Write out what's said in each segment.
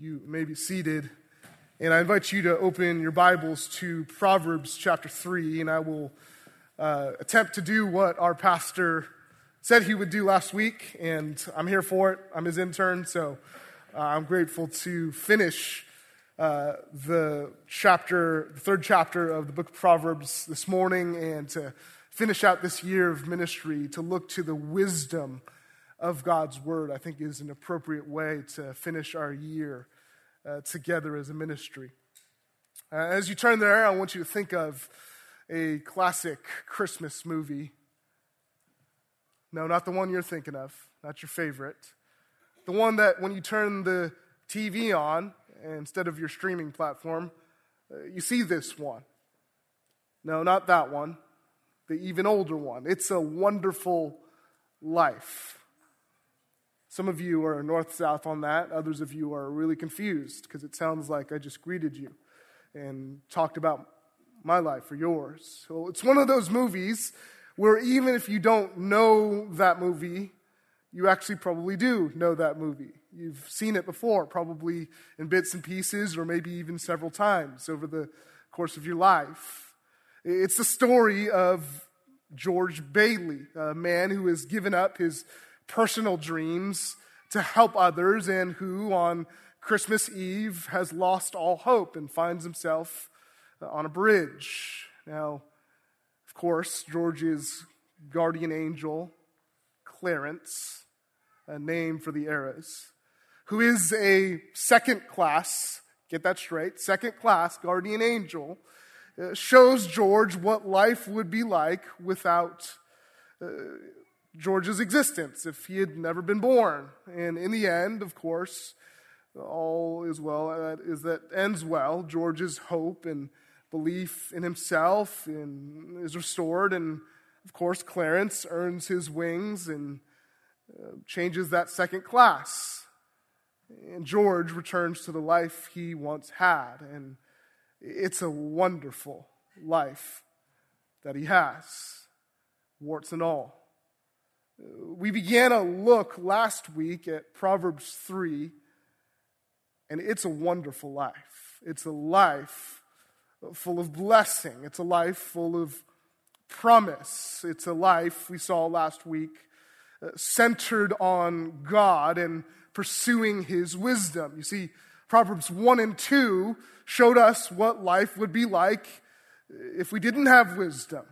You may be seated. And I invite you to open your Bibles to Proverbs chapter 3, and I will uh, attempt to do what our pastor said he would do last week, and I'm here for it. I'm his intern, so uh, I'm grateful to finish uh, the chapter, the third chapter of the book of Proverbs this morning, and to finish out this year of ministry, to look to the wisdom of God's word, I think is an appropriate way to finish our year uh, together as a ministry. Uh, as you turn there, I want you to think of a classic Christmas movie. No, not the one you're thinking of, not your favorite. The one that when you turn the TV on instead of your streaming platform, uh, you see this one. No, not that one, the even older one. It's a wonderful life. Some of you are north south on that. Others of you are really confused because it sounds like I just greeted you and talked about my life or yours. So it's one of those movies where even if you don't know that movie, you actually probably do know that movie. You've seen it before, probably in bits and pieces, or maybe even several times over the course of your life. It's the story of George Bailey, a man who has given up his personal dreams to help others and who, on Christmas Eve, has lost all hope and finds himself uh, on a bridge. Now, of course, George's guardian angel, Clarence, a name for the eras, who is a second class, get that straight, second class guardian angel, uh, shows George what life would be like without. Uh, George's existence if he had never been born. And in the end, of course, all is well uh, is that ends well. George's hope and belief in himself is restored, and of course, Clarence earns his wings and uh, changes that second class. And George returns to the life he once had, and it's a wonderful life that he has, warts and all. We began a look last week at Proverbs 3, and it's a wonderful life. It's a life full of blessing, it's a life full of promise. It's a life, we saw last week, uh, centered on God and pursuing His wisdom. You see, Proverbs 1 and 2 showed us what life would be like if we didn't have wisdom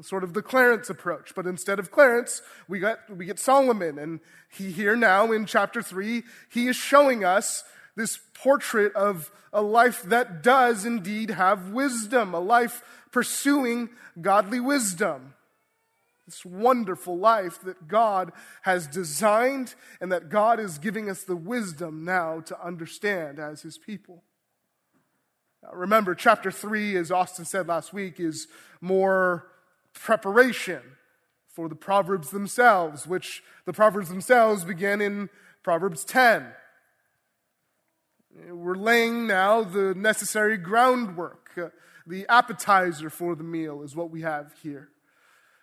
sort of the Clarence approach. But instead of Clarence, we, got, we get Solomon. And he here now in chapter 3, he is showing us this portrait of a life that does indeed have wisdom, a life pursuing godly wisdom. This wonderful life that God has designed and that God is giving us the wisdom now to understand as his people. Now remember, chapter 3, as Austin said last week, is more preparation for the Proverbs themselves, which the Proverbs themselves begin in Proverbs 10. We're laying now the necessary groundwork. Uh, the appetizer for the meal is what we have here.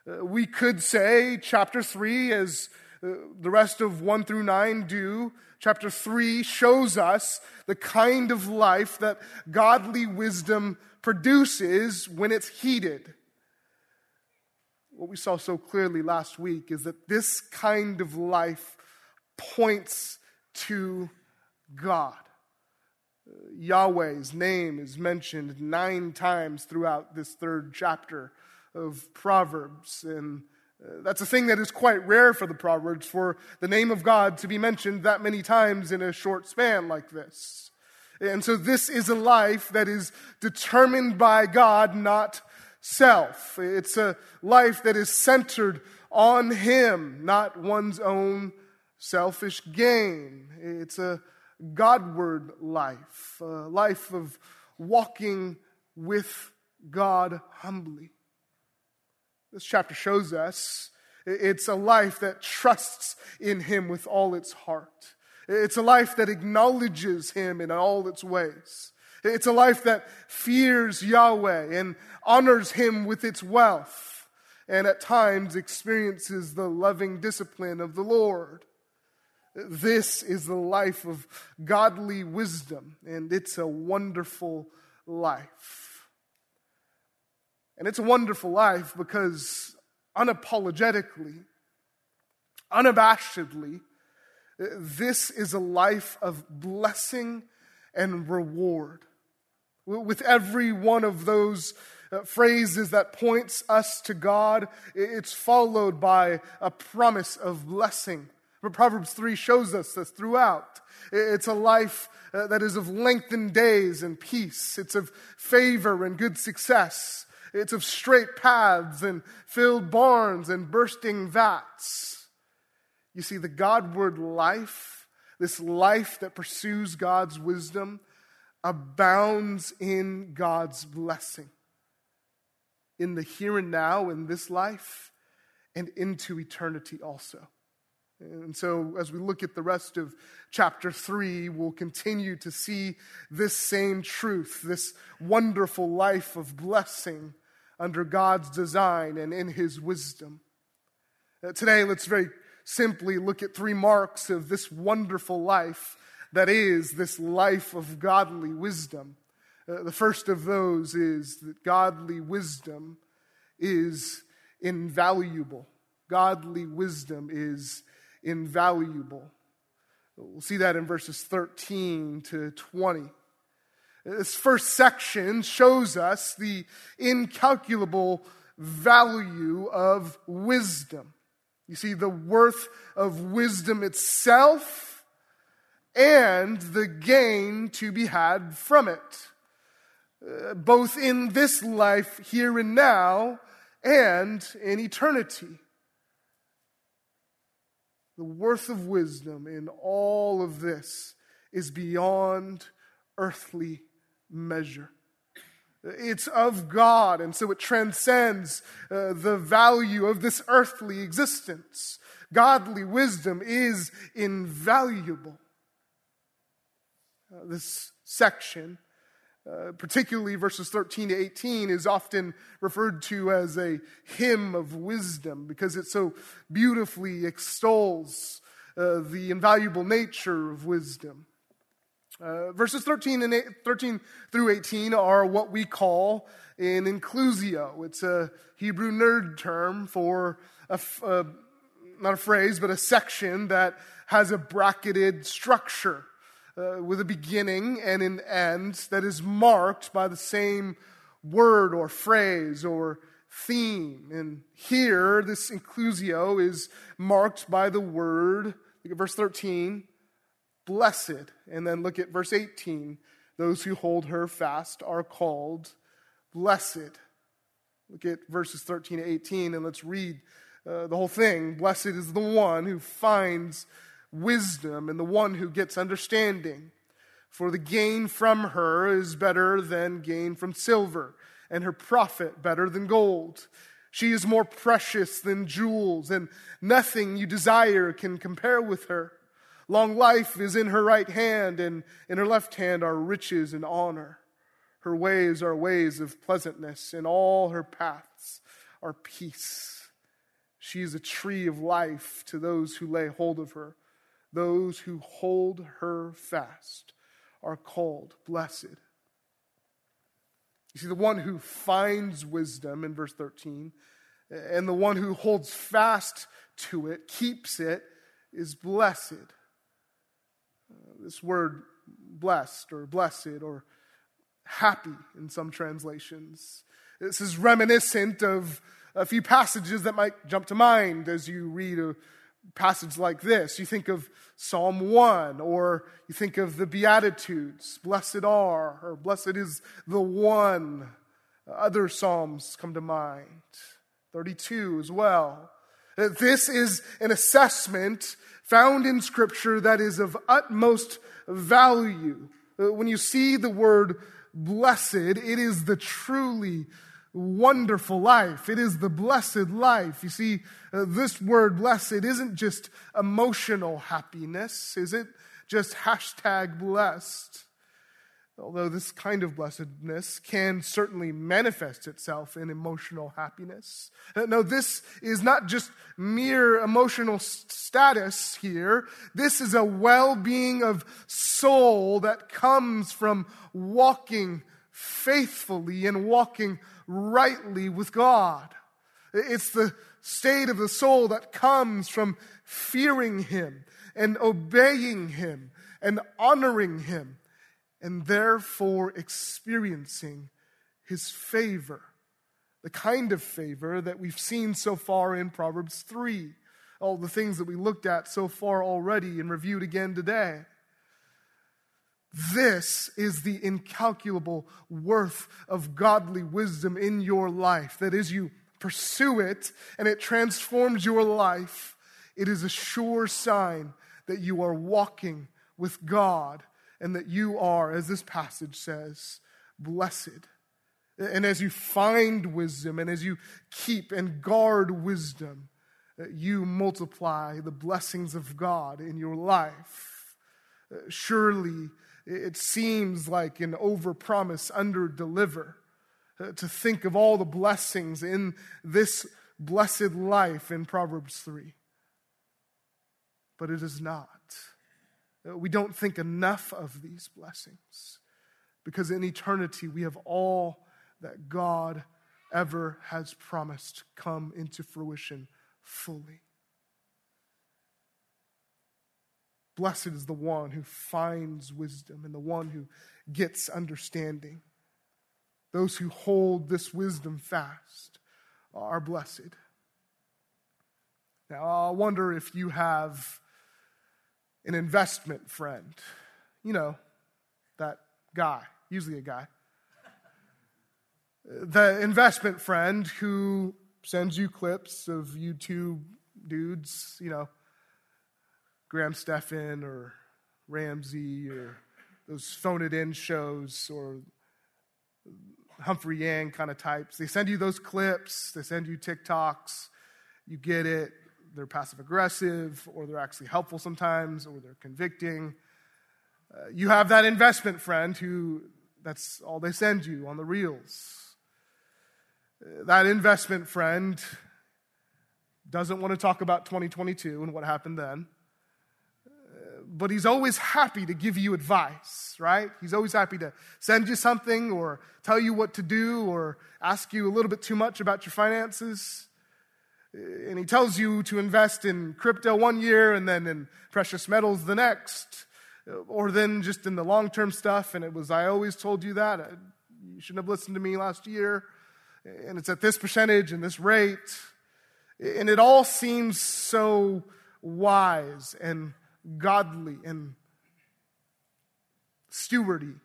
Uh, we could say chapter 3, as uh, the rest of 1 through 9 do, chapter 3 shows us the kind of life that godly wisdom produces when it's heated what we saw so clearly last week is that this kind of life points to God. Yahweh's name is mentioned nine times throughout this third chapter of Proverbs. And uh, that's a thing that is quite rare for the Proverbs, for the name of God to be mentioned that many times in a short span like this. And so this is a life that is determined by God, not self. It's a life that is centered on Him, not one's own selfish gain. It's a Godward life, a life of walking with God humbly. This chapter shows us it's a life that trusts in Him with all its heart. It's a life that acknowledges Him in all its ways. It's a life that fears Yahweh and honors Him with its wealth, and at times experiences the loving discipline of the Lord. This is the life of godly wisdom, and it's a wonderful life. And it's a wonderful life because unapologetically, unabashedly, this is a life of blessing and reward. With every one of those uh, phrases that points us to God, it's followed by a promise of blessing. But Proverbs 3 shows us this throughout. It's a life uh, that is of lengthened days and peace. It's of favor and good success. It's of straight paths and filled barns and bursting vats. You see, the Godward life, this life that pursues God's wisdom, abounds in God's blessing. In the here and now, in this life, and into eternity also. And so, as we look at the rest of chapter 3, we'll continue to see this same truth, this wonderful life of blessing under God's design and in His wisdom. Uh, today, let's very simply look at three marks of this wonderful life that is this life of godly wisdom. Uh, the first of those is that godly wisdom is invaluable. Godly wisdom is invaluable. We'll see that in verses 13 to 20. This first section shows us the incalculable value of wisdom. You see, the worth of wisdom itself and the gain to be had from it, uh, both in this life, here and now, and in eternity the worth of wisdom in all of this is beyond earthly measure. It's of God, and so it transcends uh, the value of this earthly existence. Godly wisdom is invaluable. Uh, this section uh, particularly verses 13 to 18, is often referred to as a hymn of wisdom because it so beautifully extols uh, the invaluable nature of wisdom. Uh, verses 13 and 8, 13 through 18 are what we call an inclusio. It's a Hebrew nerd term for a, uh, not a phrase, but a section that has a bracketed structure uh, with a beginning and an end that is marked by the same word or phrase or theme. And here, this inclusio is marked by the word, look at verse 13, blessed. And then look at verse 18, those who hold her fast are called blessed. Look at verses 13 to 18, and let's read uh, the whole thing. Blessed is the one who finds wisdom and the one who gets understanding. For the gain from her is better than gain from silver, and her profit better than gold. She is more precious than jewels, and nothing you desire can compare with her. Long life is in her right hand, and in her left hand are riches and honor. Her ways are ways of pleasantness, and all her paths are peace. She is a tree of life to those who lay hold of her. Those who hold her fast are called blessed. You see, the one who finds wisdom in verse 13, and the one who holds fast to it, keeps it, is blessed. This word blessed or blessed or happy in some translations. This is reminiscent of a few passages that might jump to mind as you read a passage like this. You think of Psalm 1, or you think of the Beatitudes, blessed are, or blessed is the one. Uh, other Psalms come to mind, 32 as well. Uh, this is an assessment found in Scripture that is of utmost value. Uh, when you see the word blessed, it is the truly wonderful life. It is the blessed life. You see, uh, this word blessed isn't just emotional happiness, is it? Just hashtag blessed. although this kind of blessedness can certainly manifest itself in emotional happiness. Uh, no, this is not just mere emotional status here. This is a well being of soul that comes from walking faithfully and walking rightly with God. It's the state of the soul that comes from fearing Him and obeying Him and honoring Him and therefore experiencing his favor, the kind of favor that we've seen so far in Proverbs 3, all the things that we looked at so far already and reviewed again today. This is the incalculable worth of godly wisdom in your life. That as you pursue it and it transforms your life, it is a sure sign that you are walking with God and that you are, as this passage says, blessed. And as you find wisdom and as you keep and guard wisdom, you multiply the blessings of God in your life. Uh, surely it seems like an overpromise, under-deliver uh, to think of all the blessings in this blessed life in Proverbs 3. But it is not. Uh, we don't think enough of these blessings because in eternity we have all that God ever has promised come into fruition fully. Blessed is the one who finds wisdom and the one who gets understanding. Those who hold this wisdom fast are blessed. Now, I wonder if you have an investment friend. You know, that guy, usually a guy. The investment friend who sends you clips of YouTube dudes, you know, Graham Stephan or Ramsey or those phone it in shows or Humphrey Yang kind of types. They send you those clips, they send you TikToks, you get it, they're passive aggressive, or they're actually helpful sometimes, or they're convicting. Uh, you have that investment friend who that's all they send you on the reels. Uh, that investment friend doesn't want to talk about 2022 and what happened then. But he's always happy to give you advice, right? He's always happy to send you something or tell you what to do or ask you a little bit too much about your finances and he tells you to invest in crypto one year and then in precious metals the next, or then just in the long term stuff. And it was, I always told you that. You shouldn't have listened to me last year. And it's at this percentage and this rate. And it all seems so wise and godly and stewardy,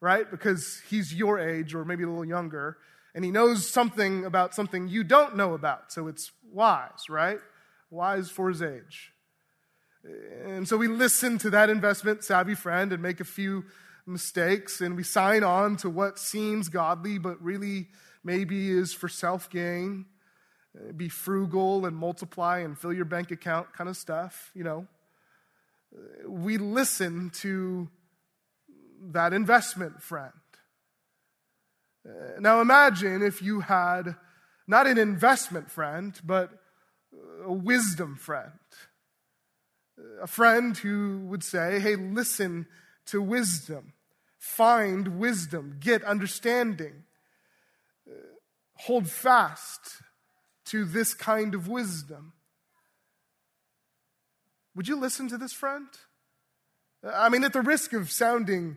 right? Because he's your age or maybe a little younger and he knows something about something you don't know about. So it's wise, right? Wise for his age. And so we listen to that investment savvy friend and make a few mistakes, and we sign on to what seems godly, but really maybe is for self gain. Be frugal and multiply and fill your bank account kind of stuff, you know. We listen to that investment friend. Now imagine if you had not an investment friend, but a wisdom friend. A friend who would say, hey, listen to wisdom, find wisdom, get understanding, hold fast to this kind of wisdom. Would you listen to this friend? I mean, at the risk of sounding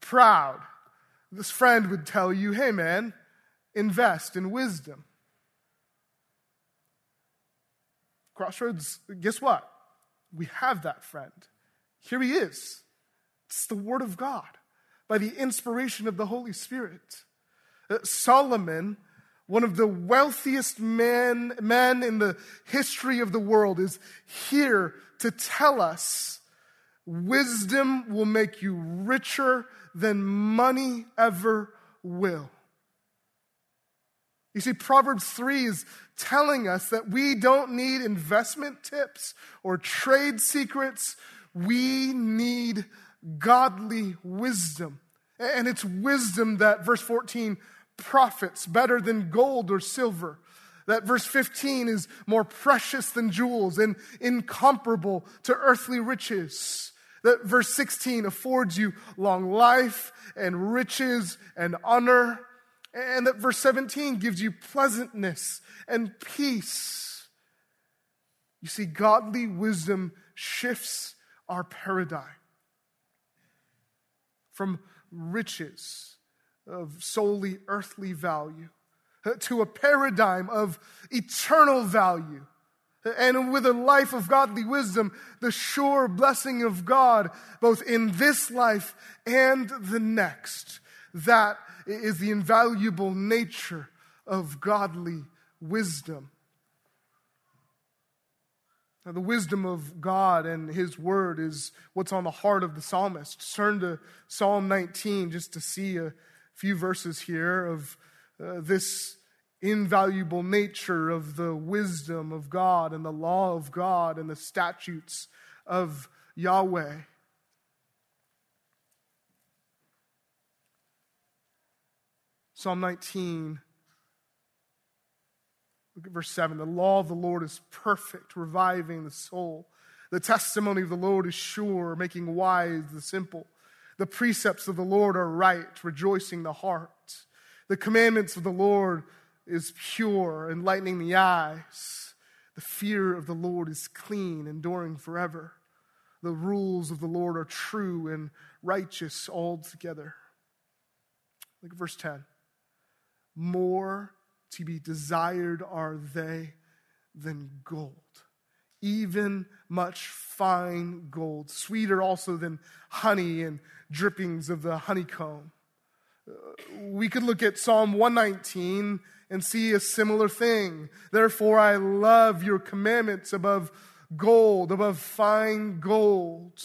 proud, this friend would tell you, hey man, invest in wisdom. Crossroads, guess what? We have that friend. Here he is. It's the Word of God by the inspiration of the Holy Spirit. Uh, Solomon, one of the wealthiest men, men in the history of the world, is here to tell us wisdom will make you richer than money ever will. You see, Proverbs 3 is telling us that we don't need investment tips or trade secrets. We need godly wisdom. And it's wisdom that, verse 14, profits better than gold or silver. That verse 15 is more precious than jewels and incomparable to earthly riches. That verse 16 affords you long life and riches and honor. And that verse 17 gives you pleasantness and peace. You see, godly wisdom shifts our paradigm from riches of solely earthly value to a paradigm of eternal value. And with a life of godly wisdom, the sure blessing of God, both in this life and the next. That is the invaluable nature of godly wisdom. Now, the wisdom of God and His Word is what's on the heart of the psalmist. Turn to Psalm 19 just to see a few verses here of uh, this invaluable nature of the wisdom of God and the law of God and the statutes of Yahweh. Psalm 19, look at verse 7. The law of the Lord is perfect, reviving the soul. The testimony of the Lord is sure, making wise the simple. The precepts of the Lord are right, rejoicing the heart. The commandments of the Lord is pure, enlightening the eyes. The fear of the Lord is clean, enduring forever. The rules of the Lord are true and righteous altogether. Look at verse 10. More to be desired are they than gold, even much fine gold, sweeter also than honey and drippings of the honeycomb. We could look at Psalm 119 and see a similar thing. Therefore, I love your commandments above gold, above fine gold.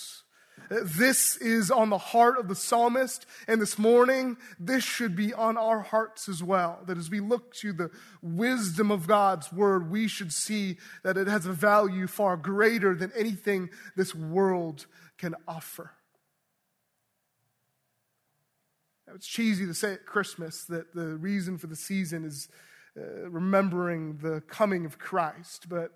This is on the heart of the psalmist, and this morning, this should be on our hearts as well. That as we look to the wisdom of God's word, we should see that it has a value far greater than anything this world can offer. It's cheesy to say at Christmas that the reason for the season is uh, remembering the coming of Christ, but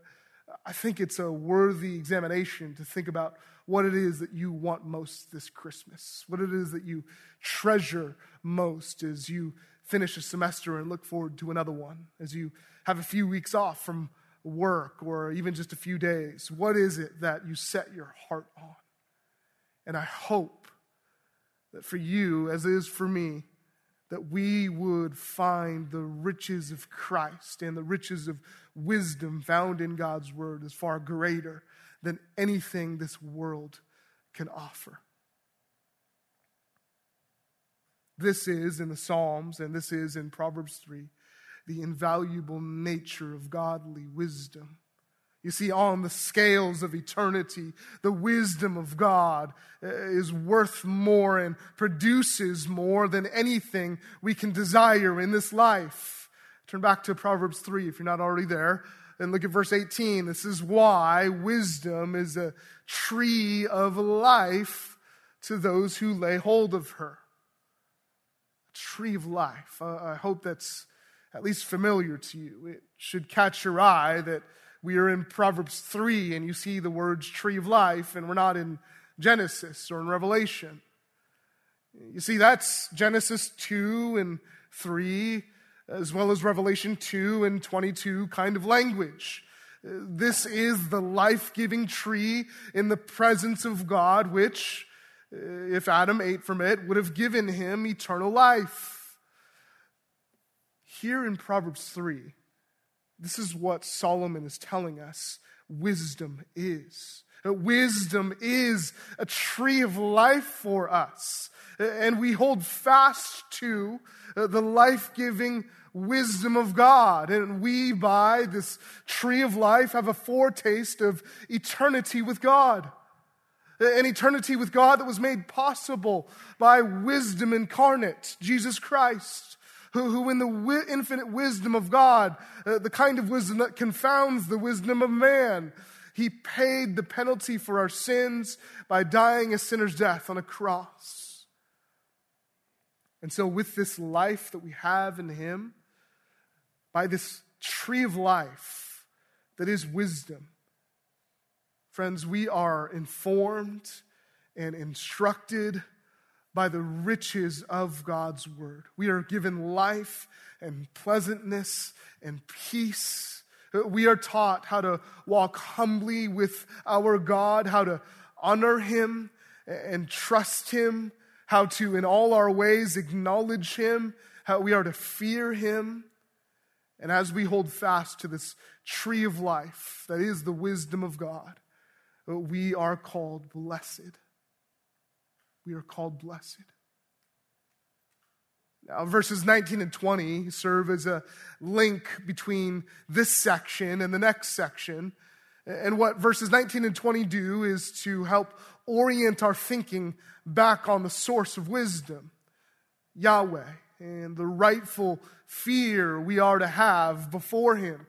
I think it's a worthy examination to think about what it is that you want most this Christmas, what it is that you treasure most as you finish a semester and look forward to another one, as you have a few weeks off from work or even just a few days. What is it that you set your heart on? And I hope that for you, as it is for me, that we would find the riches of Christ and the riches of wisdom found in God's word is far greater than anything this world can offer. This is in the Psalms, and this is in Proverbs 3, the invaluable nature of godly wisdom. You see, on the scales of eternity, the wisdom of God uh, is worth more and produces more than anything we can desire in this life. Turn back to Proverbs 3 if you're not already there. And look at verse 18. This is why wisdom is a tree of life to those who lay hold of her. A tree of life. I hope that's at least familiar to you. It should catch your eye that we are in Proverbs 3 and you see the words tree of life, and we're not in Genesis or in Revelation. You see, that's Genesis 2 and 3, as well as Revelation 2 and 22 kind of language. This is the life giving tree in the presence of God, which, uh, if Adam ate from it, would have given him eternal life. Here in Proverbs 3, this is what Solomon is telling us wisdom is. Wisdom is a tree of life for us. And we hold fast to uh, the life giving wisdom of God. And we, by this tree of life, have a foretaste of eternity with God. An eternity with God that was made possible by wisdom incarnate, Jesus Christ who, who in the wi- infinite wisdom of God, uh, the kind of wisdom that confounds the wisdom of man, he paid the penalty for our sins by dying a sinner's death on a cross. And so, with this life that we have in Him, by this tree of life that is wisdom, friends, we are informed and instructed by the riches of God's word. We are given life and pleasantness and peace. We are taught how to walk humbly with our God, how to honor Him and trust Him, how to, in all our ways, acknowledge Him, how we are to fear Him. And as we hold fast to this tree of life that is the wisdom of God, we are called blessed. We are called blessed. Now, verses 19 and 20 serve as a link between this section and the next section. And what verses 19 and 20 do is to help orient our thinking back on the source of wisdom, Yahweh, and the rightful fear we are to have before Him.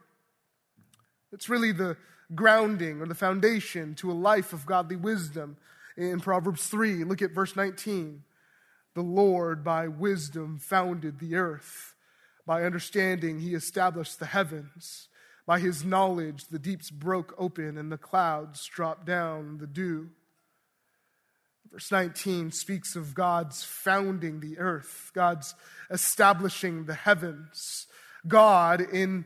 It's really the grounding or the foundation to a life of godly wisdom. In Proverbs 3, look at verse 19. The Lord, by wisdom, founded the earth. By understanding, he established the heavens. By his knowledge, the deeps broke open and the clouds dropped down the dew. Verse 19 speaks of God's founding the earth, God's establishing the heavens, God in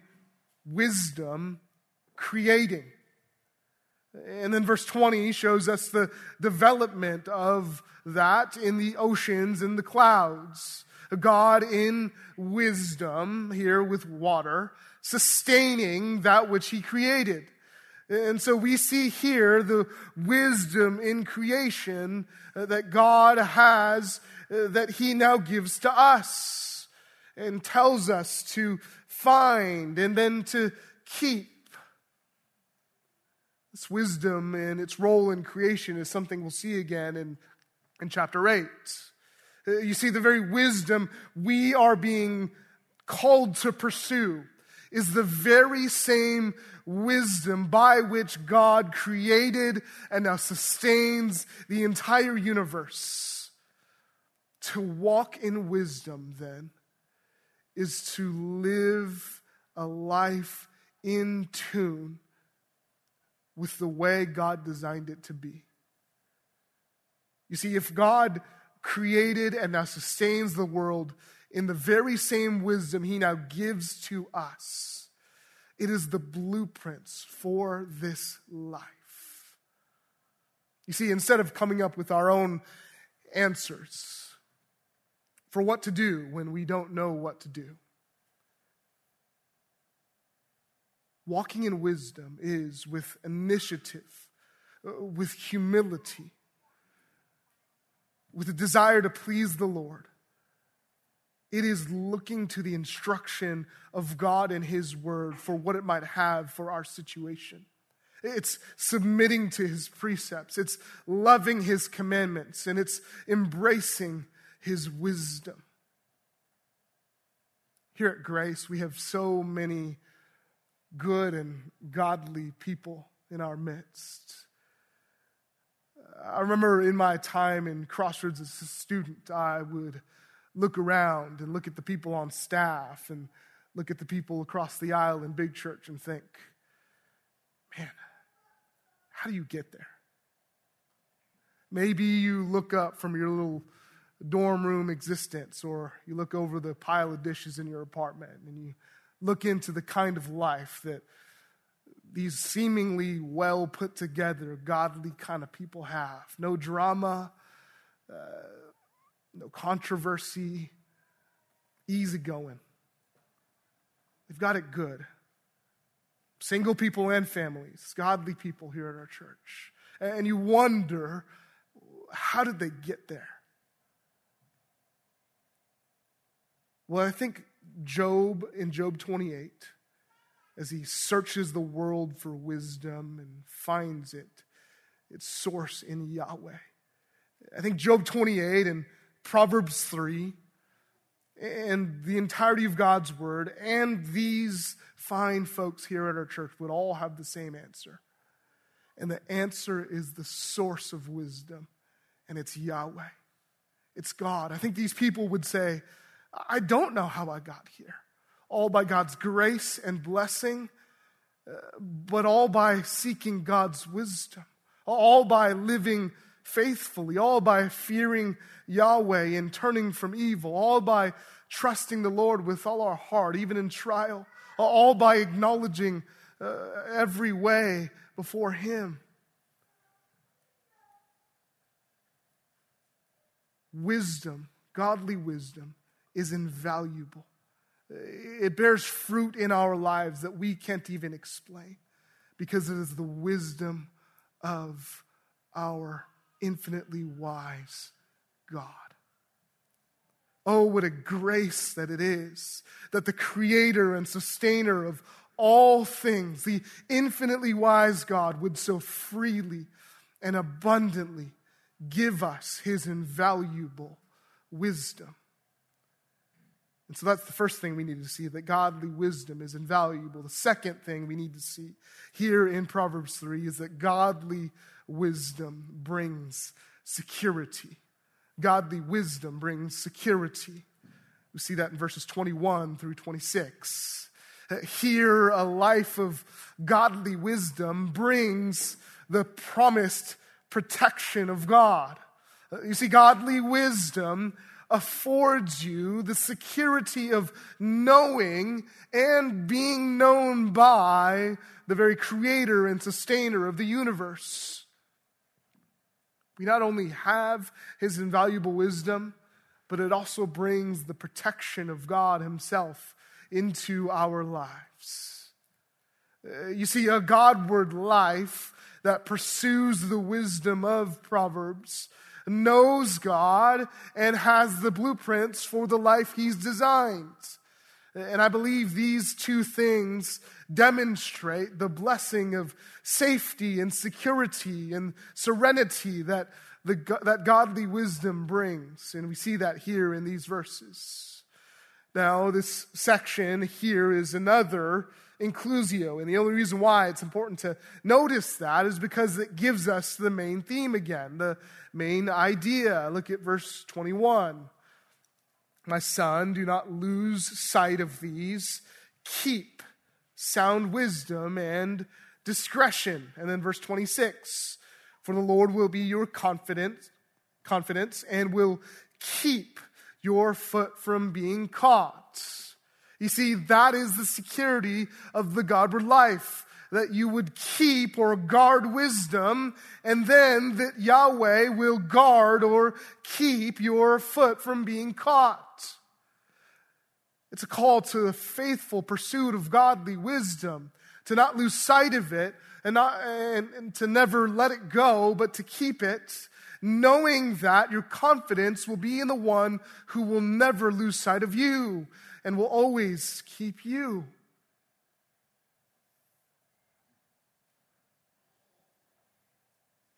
wisdom creating. And then verse 20 shows us the development of that in the oceans and the clouds. God in wisdom, here with water, sustaining that which he created. And so we see here the wisdom in creation that God has, uh, that he now gives to us and tells us to find and then to keep. Wisdom and its role in creation is something we'll see again in in chapter 8. Uh, you see, the very wisdom we are being called to pursue is the very same wisdom by which God created and now sustains the entire universe. To walk in wisdom, then, is to live a life in tune with the way God designed it to be. You see, if God created and now sustains the world in the very same wisdom he now gives to us, it is the blueprints for this life. You see, instead of coming up with our own answers for what to do when we don't know what to do, walking in wisdom is with initiative, uh, with humility with a desire to please the Lord. It is looking to the instruction of God and His Word for what it might have for our situation. It's submitting to His precepts, it's loving His commandments, and it's embracing His wisdom. Here at Grace, we have so many good and godly people in our midst. I remember in my time in Crossroads as a student, I would look around and look at the people on staff and look at the people across the aisle in big church and think, man, how do you get there? Maybe you look up from your little dorm room existence, or you look over the pile of dishes in your apartment and you look into the kind of life that these seemingly well put together, godly kind of people have. No drama, uh, no controversy, easy going. They've got it good. Single people and families, godly people here at our church. And you wonder, how did they get there? Well, I think Job in Job 28 as he searches the world for wisdom and finds it, its source in Yahweh. I think Job 28 and Proverbs 3 and the entirety of God's word and these fine folks here at our church would all have the same answer. And the answer is the source of wisdom, and it's Yahweh. It's God. I think these people would say, I don't know how I got here. All by God's grace and blessing, uh, but all by seeking God's wisdom, all by living faithfully, all by fearing Yahweh and turning from evil, all by trusting the Lord with all our heart, even in trial, all by acknowledging uh, every way before Him. Wisdom, godly wisdom, is invaluable. It bears fruit in our lives that we can't even explain because it is the wisdom of our infinitely wise God. Oh, what a grace that it is that the creator and sustainer of all things, the infinitely wise God, would so freely and abundantly give us his invaluable wisdom. And so that's the first thing we need to see that godly wisdom is invaluable. The second thing we need to see here in Proverbs 3 is that godly wisdom brings security. Godly wisdom brings security. We see that in verses 21 through 26. Uh, here, a life of godly wisdom brings the promised protection of God. Uh, you see, godly wisdom affords you the security of knowing and being known by the very creator and sustainer of the universe. We not only have his invaluable wisdom, but it also brings the protection of God himself into our lives. Uh, you see, a Godward life that pursues the wisdom of Proverbs knows God and has the blueprints for the life he's designed. And I believe these two things demonstrate the blessing of safety and security and serenity that, the, that godly wisdom brings. And we see that here in these verses. Now, this section here is another inclusio. And the only reason why it's important to notice that is because it gives us the main theme again, the main idea. Look at verse 21. My son, do not lose sight of these. Keep sound wisdom and discretion. And then verse 26 For the Lord will be your confidence, confidence and will keep your foot from being caught. You see, that is the security of the Godward life that you would keep or guard wisdom, and then that Yahweh will guard or keep your foot from being caught. It's a call to the faithful pursuit of godly wisdom, to not lose sight of it and, not, and, and to never let it go, but to keep it, knowing that your confidence will be in the one who will never lose sight of you and will always keep you.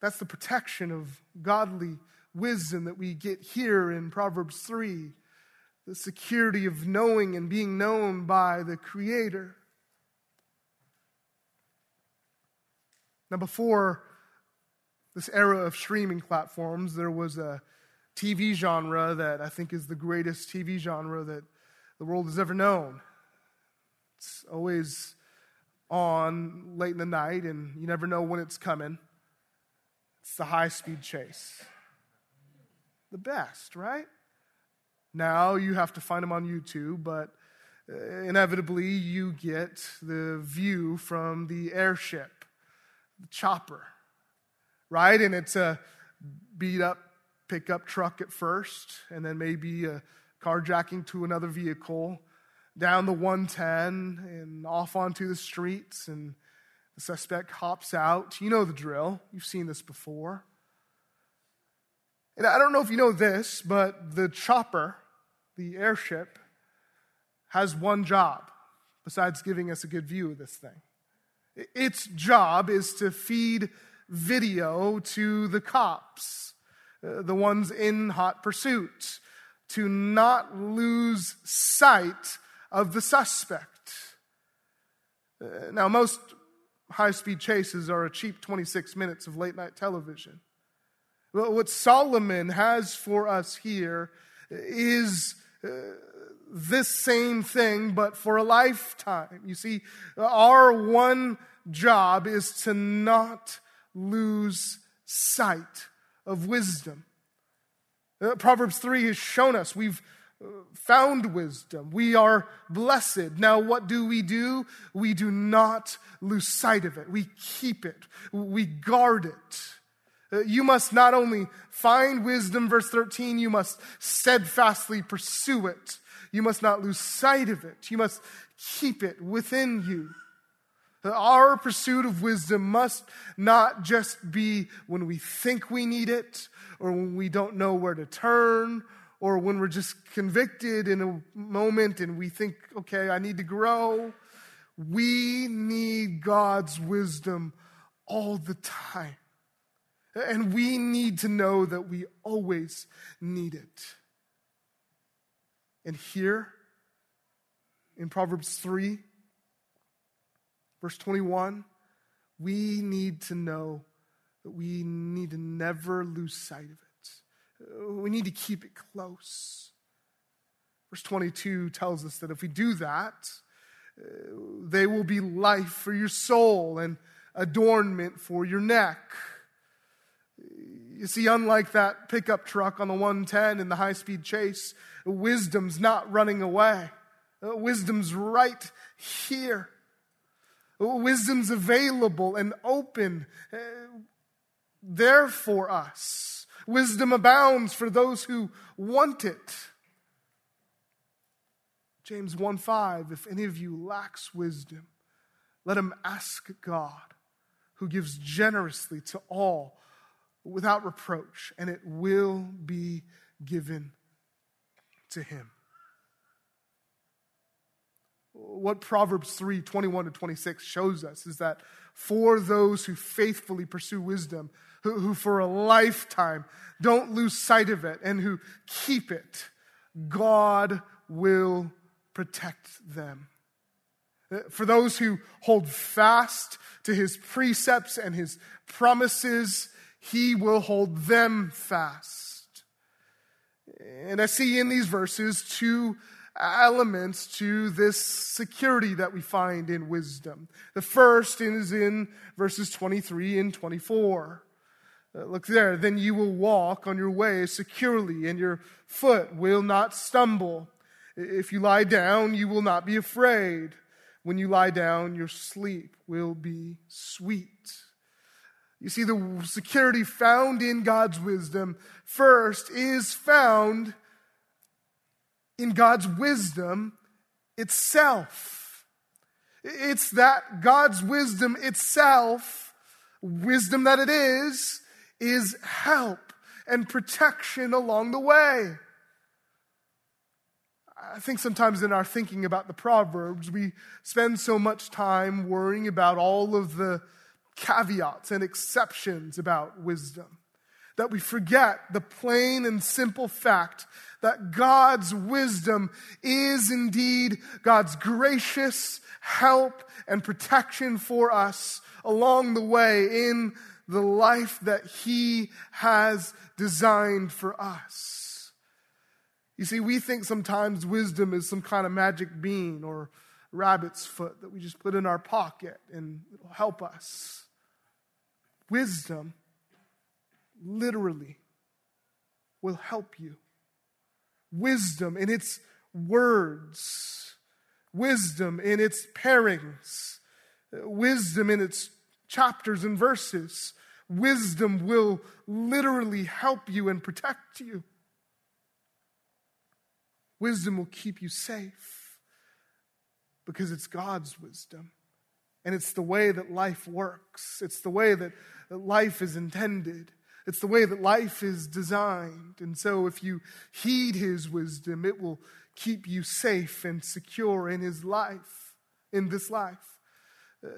That's the protection of godly wisdom that we get here in Proverbs 3 the security of knowing and being known by the Creator. Now, before this era of streaming platforms, there was a TV genre that I think is the greatest TV genre that the world has ever known. It's always on late in the night, and you never know when it's coming. It's the high speed chase. The best, right? Now you have to find them on YouTube, but uh, inevitably you get the view from the airship, the chopper, right? And it's a beat up pickup truck at first, and then maybe a carjacking to another vehicle, down the 110 and off onto the streets, and the suspect hops out. You know the drill, you've seen this before. And I don't know if you know this, but the chopper, the airship, has one job besides giving us a good view of this thing. Its job is to feed video to the cops, uh, the ones in hot pursuit, to not lose sight of the suspect. Uh, now, most high speed chases are a cheap 26 minutes of late night television. But what Solomon has for us here is uh, this same thing, but for a lifetime. You see, our one job is to not lose sight of wisdom. Uh, Proverbs 3 has shown us we've uh, found wisdom. We are blessed. Now, what do we do? We do not lose sight of it. We keep it. We guard it. Uh, you must not only find wisdom, verse 13, you must steadfastly pursue it. You must not lose sight of it. You must keep it within you. Our pursuit of wisdom must not just be when we think we need it, or when we don't know where to turn, or when we're just convicted in a moment and we think, okay, I need to grow. We need God's wisdom all the time. And we need to know that we always need it. And here in Proverbs 3, verse 21, we need to know that we need to never lose sight of it. We need to keep it close. Verse 22 tells us that if we do that, they will be life for your soul and adornment for your neck. You see, unlike that pickup truck on the 110 in the high speed chase, wisdom's not running away. Uh, wisdom's right here. Wisdom's available and open uh, there for us. Wisdom abounds for those who want it. James 1 5, if any of you lacks wisdom, let him ask God, who gives generously to all without reproach, and it will be given to him. What Proverbs 3 21 to 26 shows us is that for those who faithfully pursue wisdom, who, who for a lifetime don't lose sight of it, and who keep it, God will protect them. For those who hold fast to his precepts and his promises, he will hold them fast. And I see in these verses two elements to this security that we find in wisdom. The first is in verses 23 and 24. Uh, look there. Then you will walk on your way securely, and your foot will not stumble. If you lie down, you will not be afraid. When you lie down, your sleep will be sweet. You see, the security found in God's wisdom first is found in God's wisdom itself. It's that God's wisdom itself, wisdom that it is, is help and protection along the way. I think sometimes in our thinking about the Proverbs, we spend so much time worrying about all of the caveats and exceptions about wisdom, that we forget the plain and simple fact that God's wisdom is indeed God's gracious help and protection for us along the way in the life that He has designed for us. You see, we think sometimes wisdom is some kind of magic bean or rabbit's foot that we just put in our pocket and it'll help us. Wisdom literally will help you. Wisdom in its words, wisdom in its pairings, wisdom in its chapters and verses. Wisdom will literally help you and protect you. Wisdom will keep you safe because it's God's wisdom. And it's the way that life works. It's the way that life is intended. It's the way that life is designed. And so, if you heed his wisdom, it will keep you safe and secure in his life, in this life. Uh,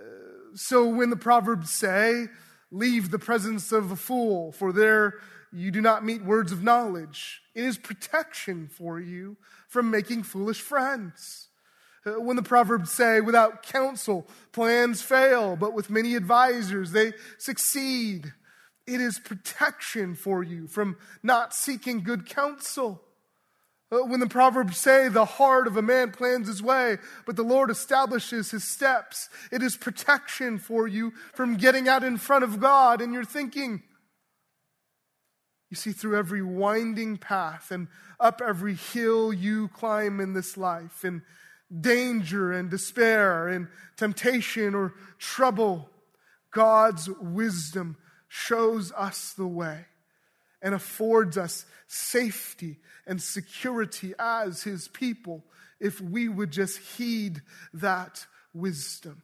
so, when the Proverbs say, Leave the presence of a fool, for there you do not meet words of knowledge, it is protection for you from making foolish friends. Uh, when the Proverbs say, without counsel, plans fail, but with many advisors, they succeed. It is protection for you from not seeking good counsel. Uh, when the Proverbs say the heart of a man plans his way, but the Lord establishes his steps, it is protection for you from getting out in front of God in your thinking. You see, through every winding path and up every hill you climb in this life, in danger and despair, in temptation or trouble, God's wisdom shows us the way and affords us safety and security as his people if we would just heed that wisdom.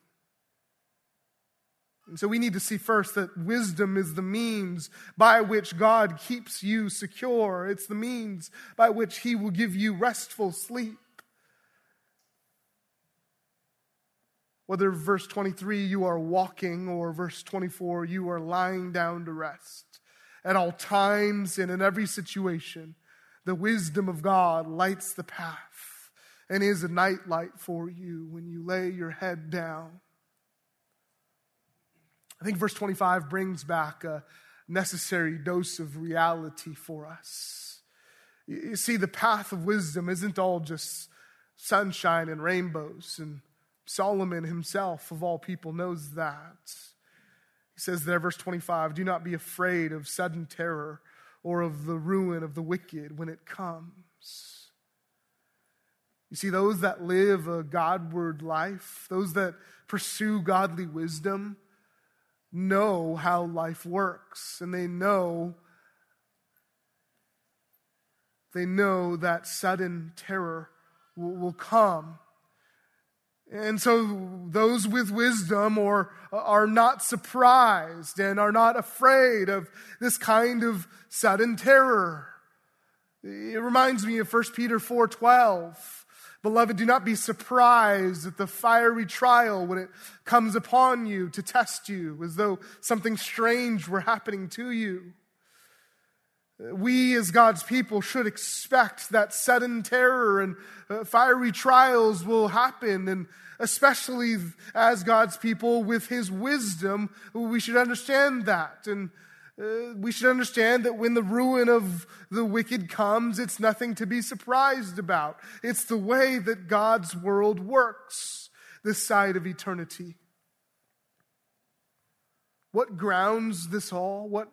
And so we need to see first that wisdom is the means by which God keeps you secure. It's the means by which he will give you restful sleep. Whether verse 23 you are walking or verse 24 you are lying down to rest. At all times and in every situation, the wisdom of God lights the path and is a nightlight for you when you lay your head down. I think verse 25 brings back a necessary dose of reality for us. You see, the path of wisdom isn't all just sunshine and rainbows, and Solomon himself, of all people, knows that. He says there, verse 25, do not be afraid of sudden terror or of the ruin of the wicked when it comes. You see, those that live a Godward life, those that pursue godly wisdom, know how life works, and they know they know that sudden terror will, will come. And so those with wisdom or uh, are not surprised and are not afraid of this kind of sudden terror. It reminds me of 1 Peter 4:12. Beloved, do not be surprised at the fiery trial when it comes upon you to test you as though something strange were happening to you. We, as God's people, should expect that sudden terror and uh, fiery trials will happen. And especially as God's people, with His wisdom, we should understand that. And uh, we should understand that when the ruin of the wicked comes, it's nothing to be surprised about. It's the way that God's world works this side of eternity. What grounds this all? What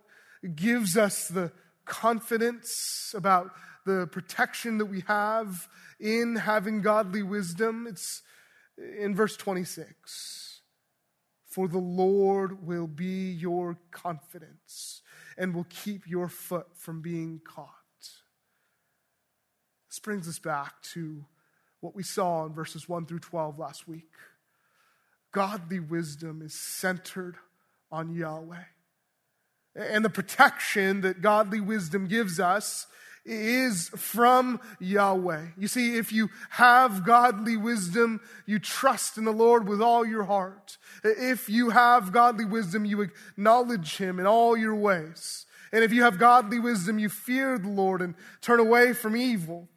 gives us the confidence about the protection that we have in having godly wisdom. It's in verse 26. For the Lord will be your confidence and will keep your foot from being caught. This brings us back to what we saw in verses 1 through 12 last week. Godly wisdom is centered on Yahweh. And the protection that godly wisdom gives us is from Yahweh. You see, if you have godly wisdom, you trust in the Lord with all your heart. If you have godly wisdom, you acknowledge Him in all your ways. And if you have godly wisdom, you fear the Lord and turn away from evil.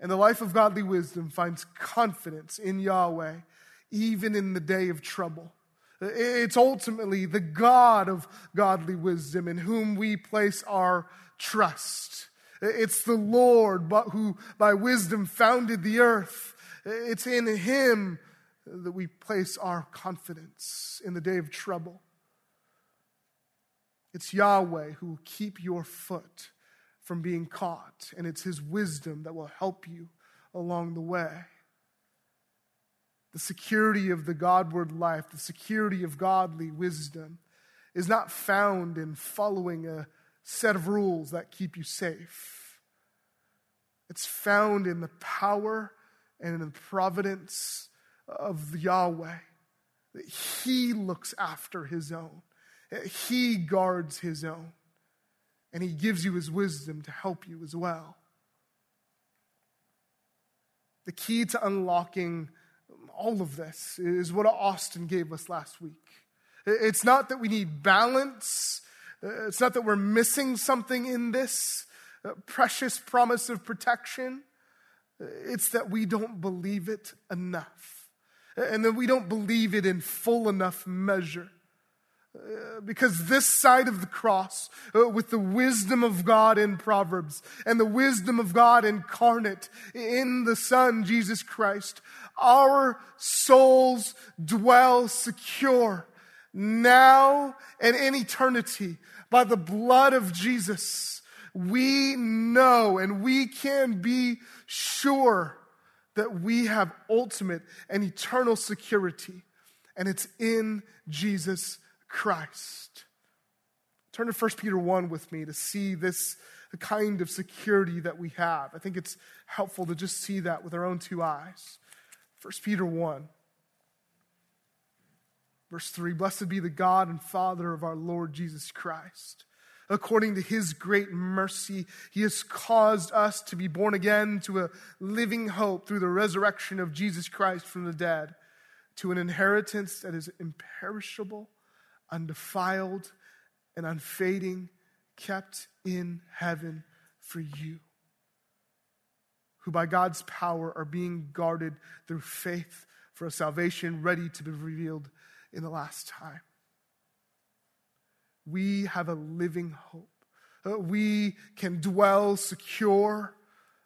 And the life of godly wisdom finds confidence in Yahweh, even in the day of trouble. It's ultimately the God of godly wisdom in whom we place our trust. It's the Lord who by wisdom founded the earth. It's in Him that we place our confidence in the day of trouble. It's Yahweh who will keep your foot from being caught, and it's His wisdom that will help you along the way the security of the Godward life, the security of godly wisdom, is not found in following a set of rules that keep you safe. It's found in the power and in the providence of Yahweh. That He looks after His own, He guards His own, and He gives you His wisdom to help you as well. The key to unlocking all of this is what Austin gave us last week. It's not that we need balance, it's not that we're missing something in this uh, precious promise of protection. It's that we don't believe it enough, and that we don't believe it in full enough measure. Uh, because this side of the cross, uh, with the wisdom of God in Proverbs and the wisdom of God incarnate in the Son, Jesus Christ, our souls dwell secure now and in eternity by the blood of Jesus. We know and we can be sure that we have ultimate and eternal security, and it's in Jesus Christ. Turn to 1 Peter 1 with me to see this kind of security that we have. I think it's helpful to just see that with our own two eyes. 1 Peter 1, verse 3 Blessed be the God and Father of our Lord Jesus Christ. According to his great mercy, he has caused us to be born again to a living hope through the resurrection of Jesus Christ from the dead, to an inheritance that is imperishable undefiled, and unfading, kept in heaven for you, who by God's power are being guarded through faith for a salvation ready to be revealed in the last time. We have a living hope. Uh, we can dwell secure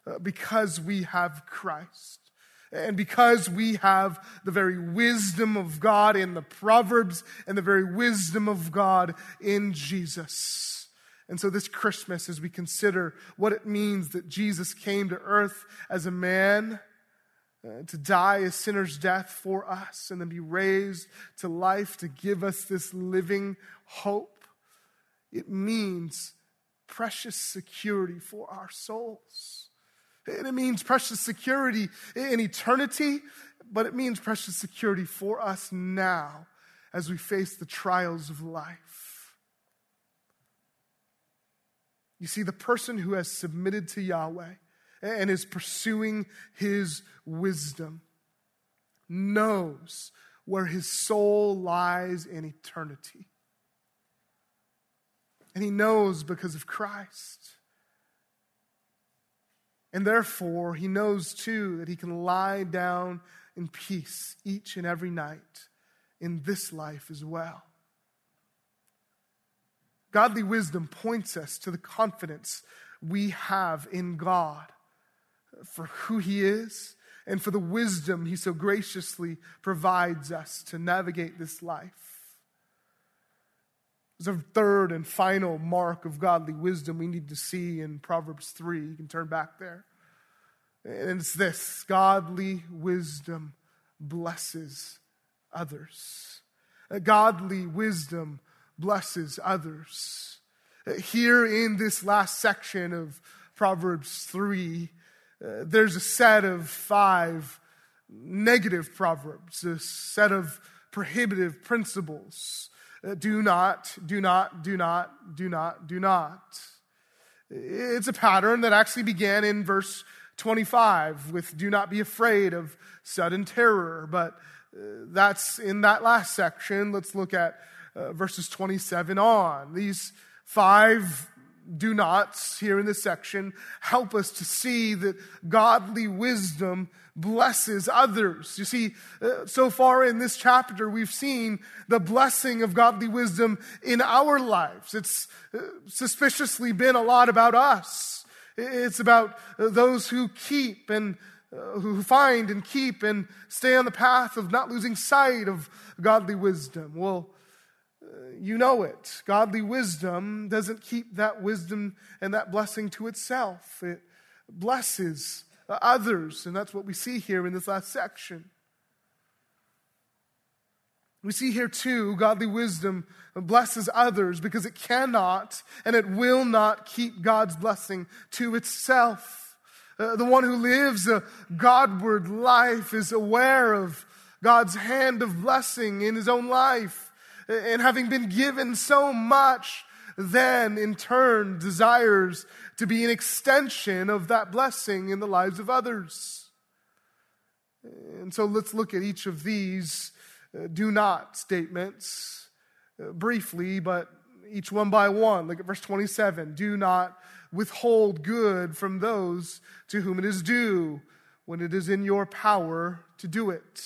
uh, because we have Christ. And because we have the very wisdom of God in the Proverbs and the very wisdom of God in Jesus. And so, this Christmas, as we consider what it means that Jesus came to earth as a man uh, to die a sinner's death for us and then be raised to life to give us this living hope, it means precious security for our souls. And it means precious security in eternity, but it means precious security for us now as we face the trials of life. You see, the person who has submitted to Yahweh and is pursuing his wisdom knows where his soul lies in eternity. And he knows because of Christ. And therefore, he knows too that he can lie down in peace each and every night in this life as well. Godly wisdom points us to the confidence we have in God for who he is and for the wisdom he so graciously provides us to navigate this life. There's a third and final mark of godly wisdom we need to see in Proverbs 3. You can turn back there. And it's this godly wisdom blesses others. Godly wisdom blesses others. Here in this last section of Proverbs 3, uh, there's a set of five negative proverbs, a set of prohibitive principles do not, do not, do not, do not, do not. It's a pattern that actually began in verse 25 with do not be afraid of sudden terror. But uh, that's in that last section. Let's look at uh, verses 27 on. These five do nots here in this section help us to see that godly wisdom blesses others. You see, uh, so far in this chapter, we've seen the blessing of godly wisdom in our lives. It's uh, suspiciously been a lot about us. It's about uh, those who keep and who find and keep and stay on the path of not losing sight of godly wisdom. Well, you know it. Godly wisdom doesn't keep that wisdom and that blessing to itself, it blesses others. And that's what we see here in this last section. We see here too, godly wisdom blesses others because it cannot and it will not keep God's blessing to itself. Uh, the one who lives a Godward life is aware of God's hand of blessing in his own life and having been given so much, then in turn desires to be an extension of that blessing in the lives of others. And so let's look at each of these uh, do not statements uh, briefly, but each one by one. Look at verse 27. Do not withhold good from those to whom it is due when it is in your power to do it.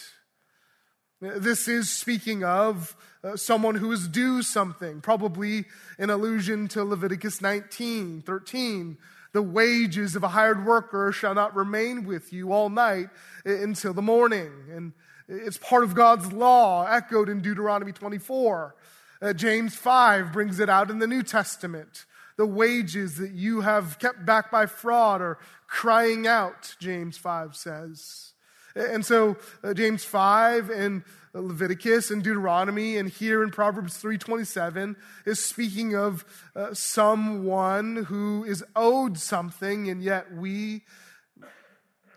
This is speaking of uh, someone who is due something, probably in allusion to Leviticus 19, 13. The wages of a hired worker shall not remain with you all night until the morning. And it's part of God's law, echoed in Deuteronomy 24. Uh, James 5 brings it out in the New Testament. The wages that you have kept back by fraud are crying out, James 5 says. And so uh, James 5 and Leviticus and Deuteronomy and here in Proverbs 3:27 is speaking of uh, someone who is owed something and yet we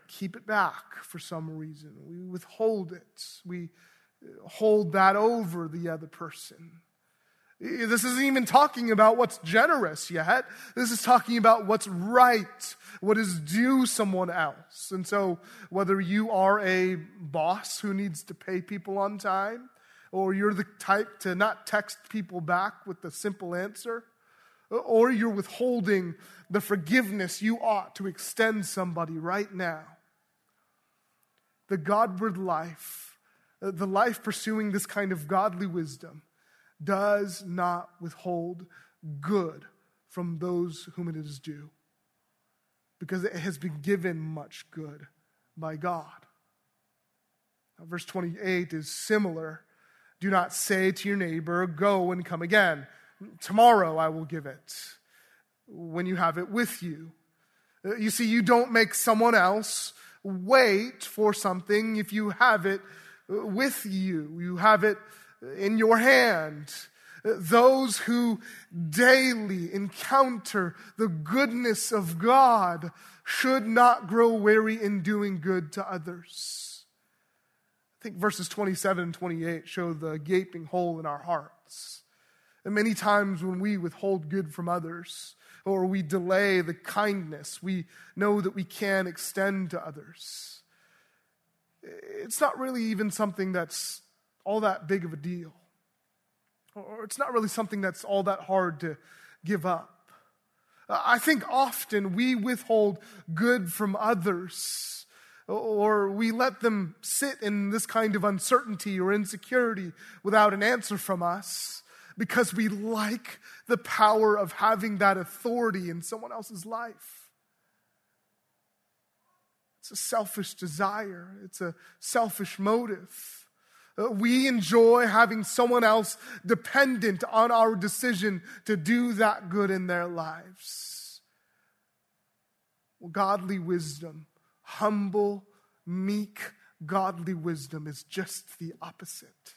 keep it back for some reason. We withhold it. We hold that over the other person. This isn't even talking about what's generous yet. This is talking about what's right, what is due someone else. And so, whether you are a boss who needs to pay people on time, or you're the type to not text people back with the simple answer, or you're withholding the forgiveness you ought to extend somebody right now, the Godward life, the life pursuing this kind of godly wisdom, does not withhold good from those whom it is due, because it has been given much good by God. Now, verse 28 is similar. Do not say to your neighbor, Go and come again. Tomorrow I will give it when you have it with you. Uh, you see, you don't make someone else wait for something if you have it with you. You have it in your hand. Those who daily encounter the goodness of God should not grow weary in doing good to others. I think verses 27 and 28 show the gaping hole in our hearts. And many times when we withhold good from others or we delay the kindness we know that we can extend to others, it's not really even something that's all that big of a deal. Or it's not really something that's all that hard to give up. I think often we withhold good from others or we let them sit in this kind of uncertainty or insecurity without an answer from us because we like the power of having that authority in someone else's life. It's a selfish desire, it's a selfish motive. Uh, we enjoy having someone else dependent on our decision to do that good in their lives. Well, godly wisdom, humble, meek, godly wisdom is just the opposite.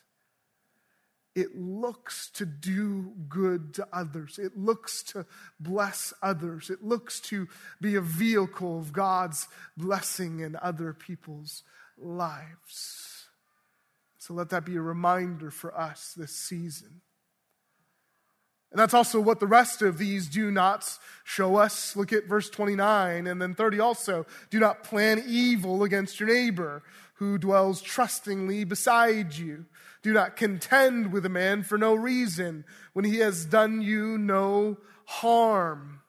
It looks to do good to others. It looks to bless others. It looks to be a vehicle of God's blessing in other people's lives. So let that be a reminder for us this season. And that's also what the rest of these do nots show us. Look at verse 29 and then 30 also. Do not plan evil against your neighbor who dwells trustingly beside you. Do not contend with a man for no reason when he has done you no harm.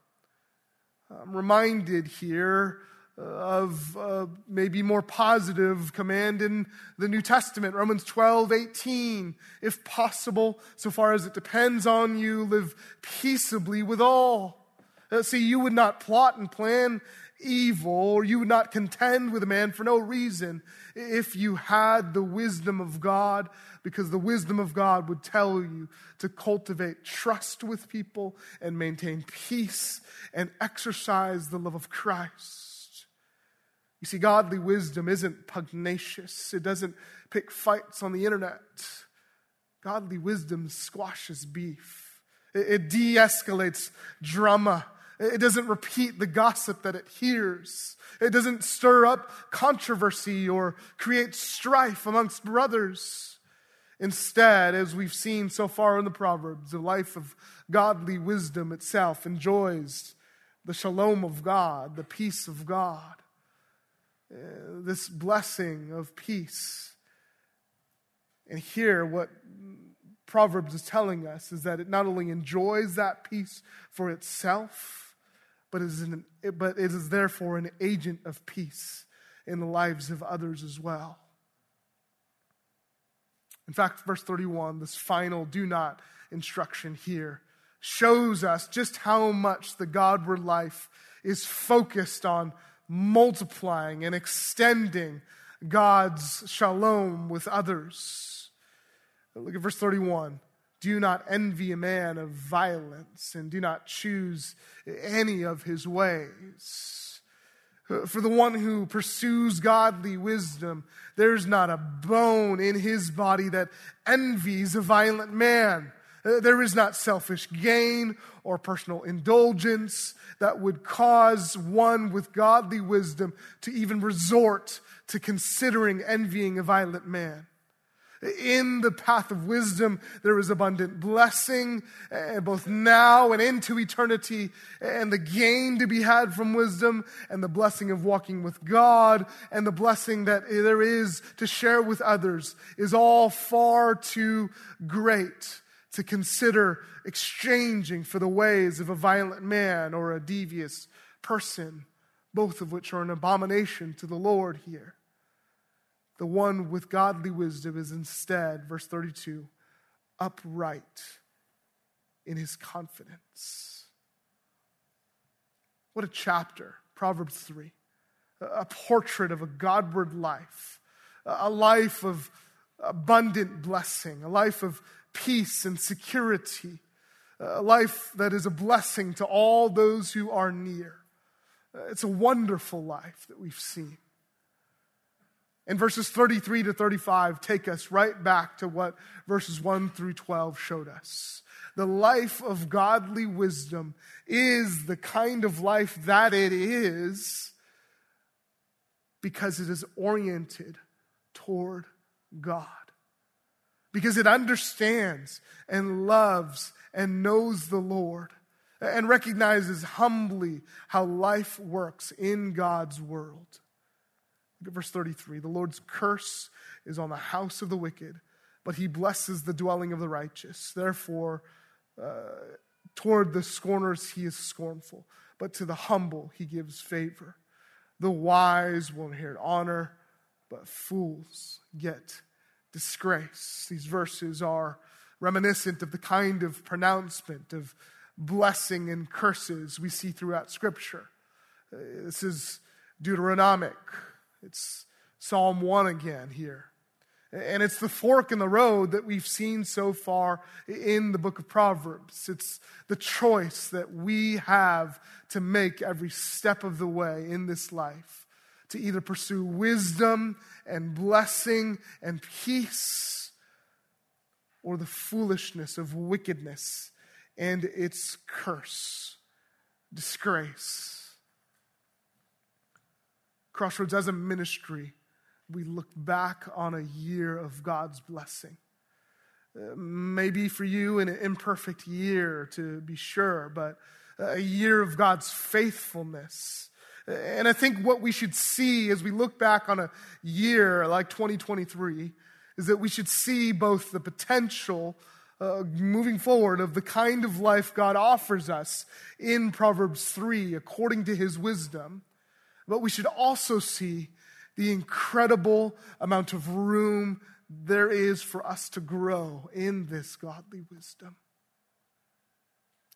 I'm reminded here of uh, maybe more positive command in the New Testament, Romans 12, 18. If possible, so far as it depends on you, live peaceably with all. Uh, see, you would not plot and plan evil, or you would not contend with a man for no reason if you had the wisdom of God, because the wisdom of God would tell you to cultivate trust with people and maintain peace and exercise the love of Christ. You see, godly wisdom isn't pugnacious, it doesn't pick fights on the internet. Godly wisdom squashes beef, it, it de escalates drama. It doesn't repeat the gossip that it hears. It doesn't stir up controversy or create strife amongst brothers. Instead, as we've seen so far in the Proverbs, the life of godly wisdom itself enjoys the shalom of God, the peace of God. Uh, this blessing of peace. And here, what Proverbs is telling us is that it not only enjoys that peace for itself, but, is an, but it is therefore an agent of peace in the lives of others as well. In fact, verse 31, this final do not instruction here, shows us just how much the Godward life is focused on multiplying and extending God's shalom with others. Look at verse 31. Do not envy a man of violence, and do not choose any of his ways. For the one who pursues godly wisdom, there's not a bone in his body that envies a violent man. There is not selfish gain or personal indulgence that would cause one with godly wisdom to even resort to considering envying a violent man. In the path of wisdom, there is abundant blessing, uh, both now and into eternity, and the gain to be had from wisdom, and the blessing of walking with God, and the blessing that there is to share with others is all far too great to consider exchanging for the ways of a violent man or a devious person, both of which are an abomination to the Lord here. The one with godly wisdom is instead, verse 32, upright in his confidence. What a chapter, Proverbs 3. A portrait of a Godward life, a life of abundant blessing, a life of peace and security, a life that is a blessing to all those who are near. Uh, it's a wonderful life that we've seen. And verses 33 to 35 take us right back to what verses 1 through 12 showed us. The life of godly wisdom is the kind of life that it is because it is oriented toward God. Because it understands and loves and knows the Lord and recognizes humbly how life works in God's world. Look at verse 33. The Lord's curse is on the house of the wicked, but he blesses the dwelling of the righteous. Therefore, uh, toward the scorners he is scornful, but to the humble he gives favor. The wise will inherit honor, but fools get disgrace. These verses are reminiscent of the kind of pronouncement of blessing and curses we see throughout Scripture. Uh, this is Deuteronomic. It's Psalm 1 again here. And it's the fork in the road that we've seen so far in the book of Proverbs. It's the choice that we have to make every step of the way in this life to either pursue wisdom and blessing and peace or the foolishness of wickedness and its curse, disgrace. Crossroads, as a ministry, we look back on a year of God's blessing. Uh, maybe for you, an imperfect year to be sure, but a year of God's faithfulness. And I think what we should see as we look back on a year like 2023 is that we should see both the potential uh, moving forward of the kind of life God offers us in Proverbs 3 according to his wisdom but we should also see the incredible amount of room there is for us to grow in this godly wisdom.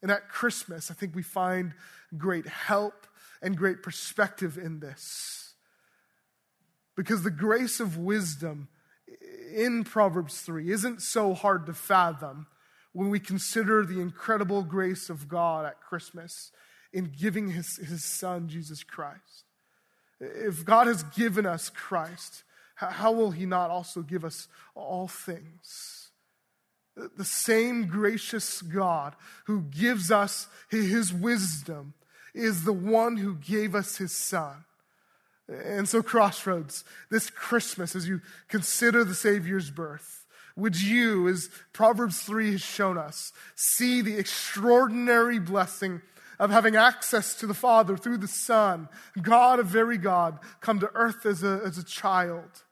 And at Christmas, I think we find great help and great perspective in this. Because the grace of wisdom in Proverbs 3 isn't so hard to fathom when we consider the incredible grace of God at Christmas in giving his, his son, Jesus Christ. If God has given us Christ, how will He not also give us all things? The same gracious God who gives us His wisdom is the one who gave us His Son. And so, Crossroads, this Christmas, as you consider the Savior's birth, would you, as Proverbs 3 has shown us, see the extraordinary blessing of having access to the Father through the Son, God, a very God, come to earth as a, as a child.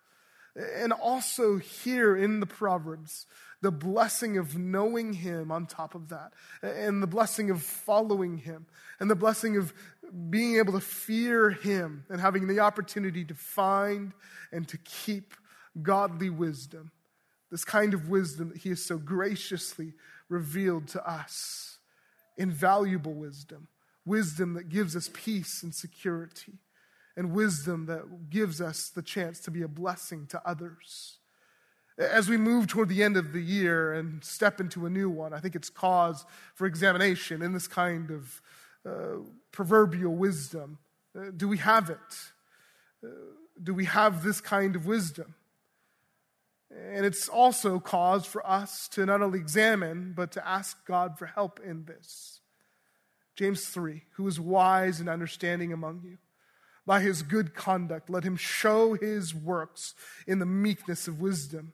And also here in the Proverbs, the blessing of knowing Him on top of that, and the blessing of following Him, and the blessing of being able to fear Him and having the opportunity to find and to keep godly wisdom. this kind of wisdom that He has so graciously revealed to us. Invaluable wisdom, wisdom that gives us peace and security, and wisdom that gives us the chance to be a blessing to others. As we move toward the end of the year and step into a new one, I think it's cause for examination in this kind of uh, proverbial wisdom. Uh, do we have it? Uh, do we have this kind of wisdom? And it's also cause for us to not only examine, but to ask God for help in this. James 3 Who is wise and understanding among you? By his good conduct, let him show his works in the meekness of wisdom.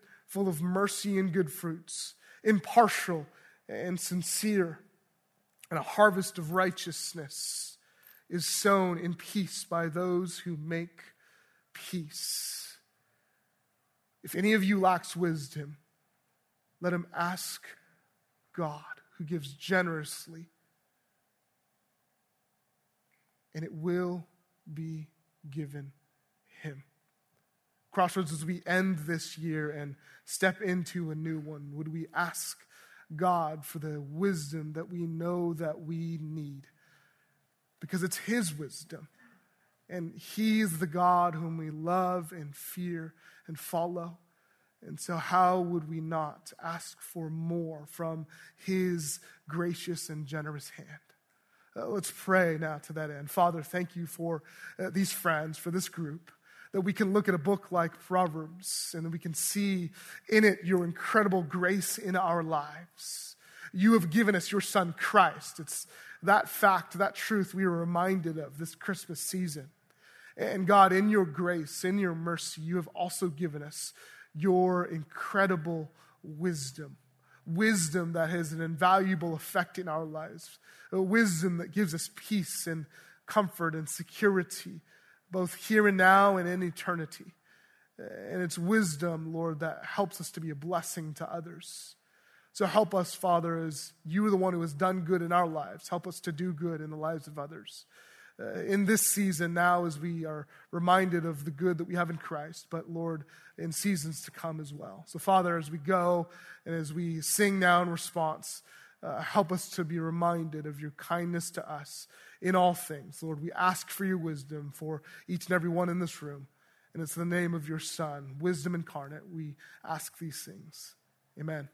full of mercy and good fruits, impartial and sincere. And a harvest of righteousness is sown in peace by those who make peace. If any of you lacks wisdom, let him ask God, who gives generously, and it will be given him. Crossroads, as we end this year and step into a new one, would we ask God for the wisdom that we know that we need? Because it's His wisdom. And He's the God whom we love and fear and follow. And so, how would we not ask for more from His gracious and generous hand? Uh, let's pray now to that end. Father, thank you for uh, these friends, for this group, that we can look at a book like Proverbs and we can see in it your incredible grace in our lives. You have given us your Son, Christ. It's that fact, that truth we are reminded of this Christmas season. And God, in your grace, in your mercy, you have also given us your incredible wisdom. Wisdom that has an invaluable effect in our lives. A wisdom that gives us peace and comfort and security, both here and now and in eternity. And it's wisdom, Lord, that helps us to be a blessing to others. So help us, Father, as you are the one who has done good in our lives. Help us to do good in the lives of others uh, in this season now as we are reminded of the good that we have in Christ, but Lord, in seasons to come as well. So, Father, as we go and as we sing now in response, uh, help us to be reminded of your kindness to us in all things. Lord, we ask for your wisdom for each and every one in this room. And it's the name of your Son, wisdom incarnate, we ask these things. Amen.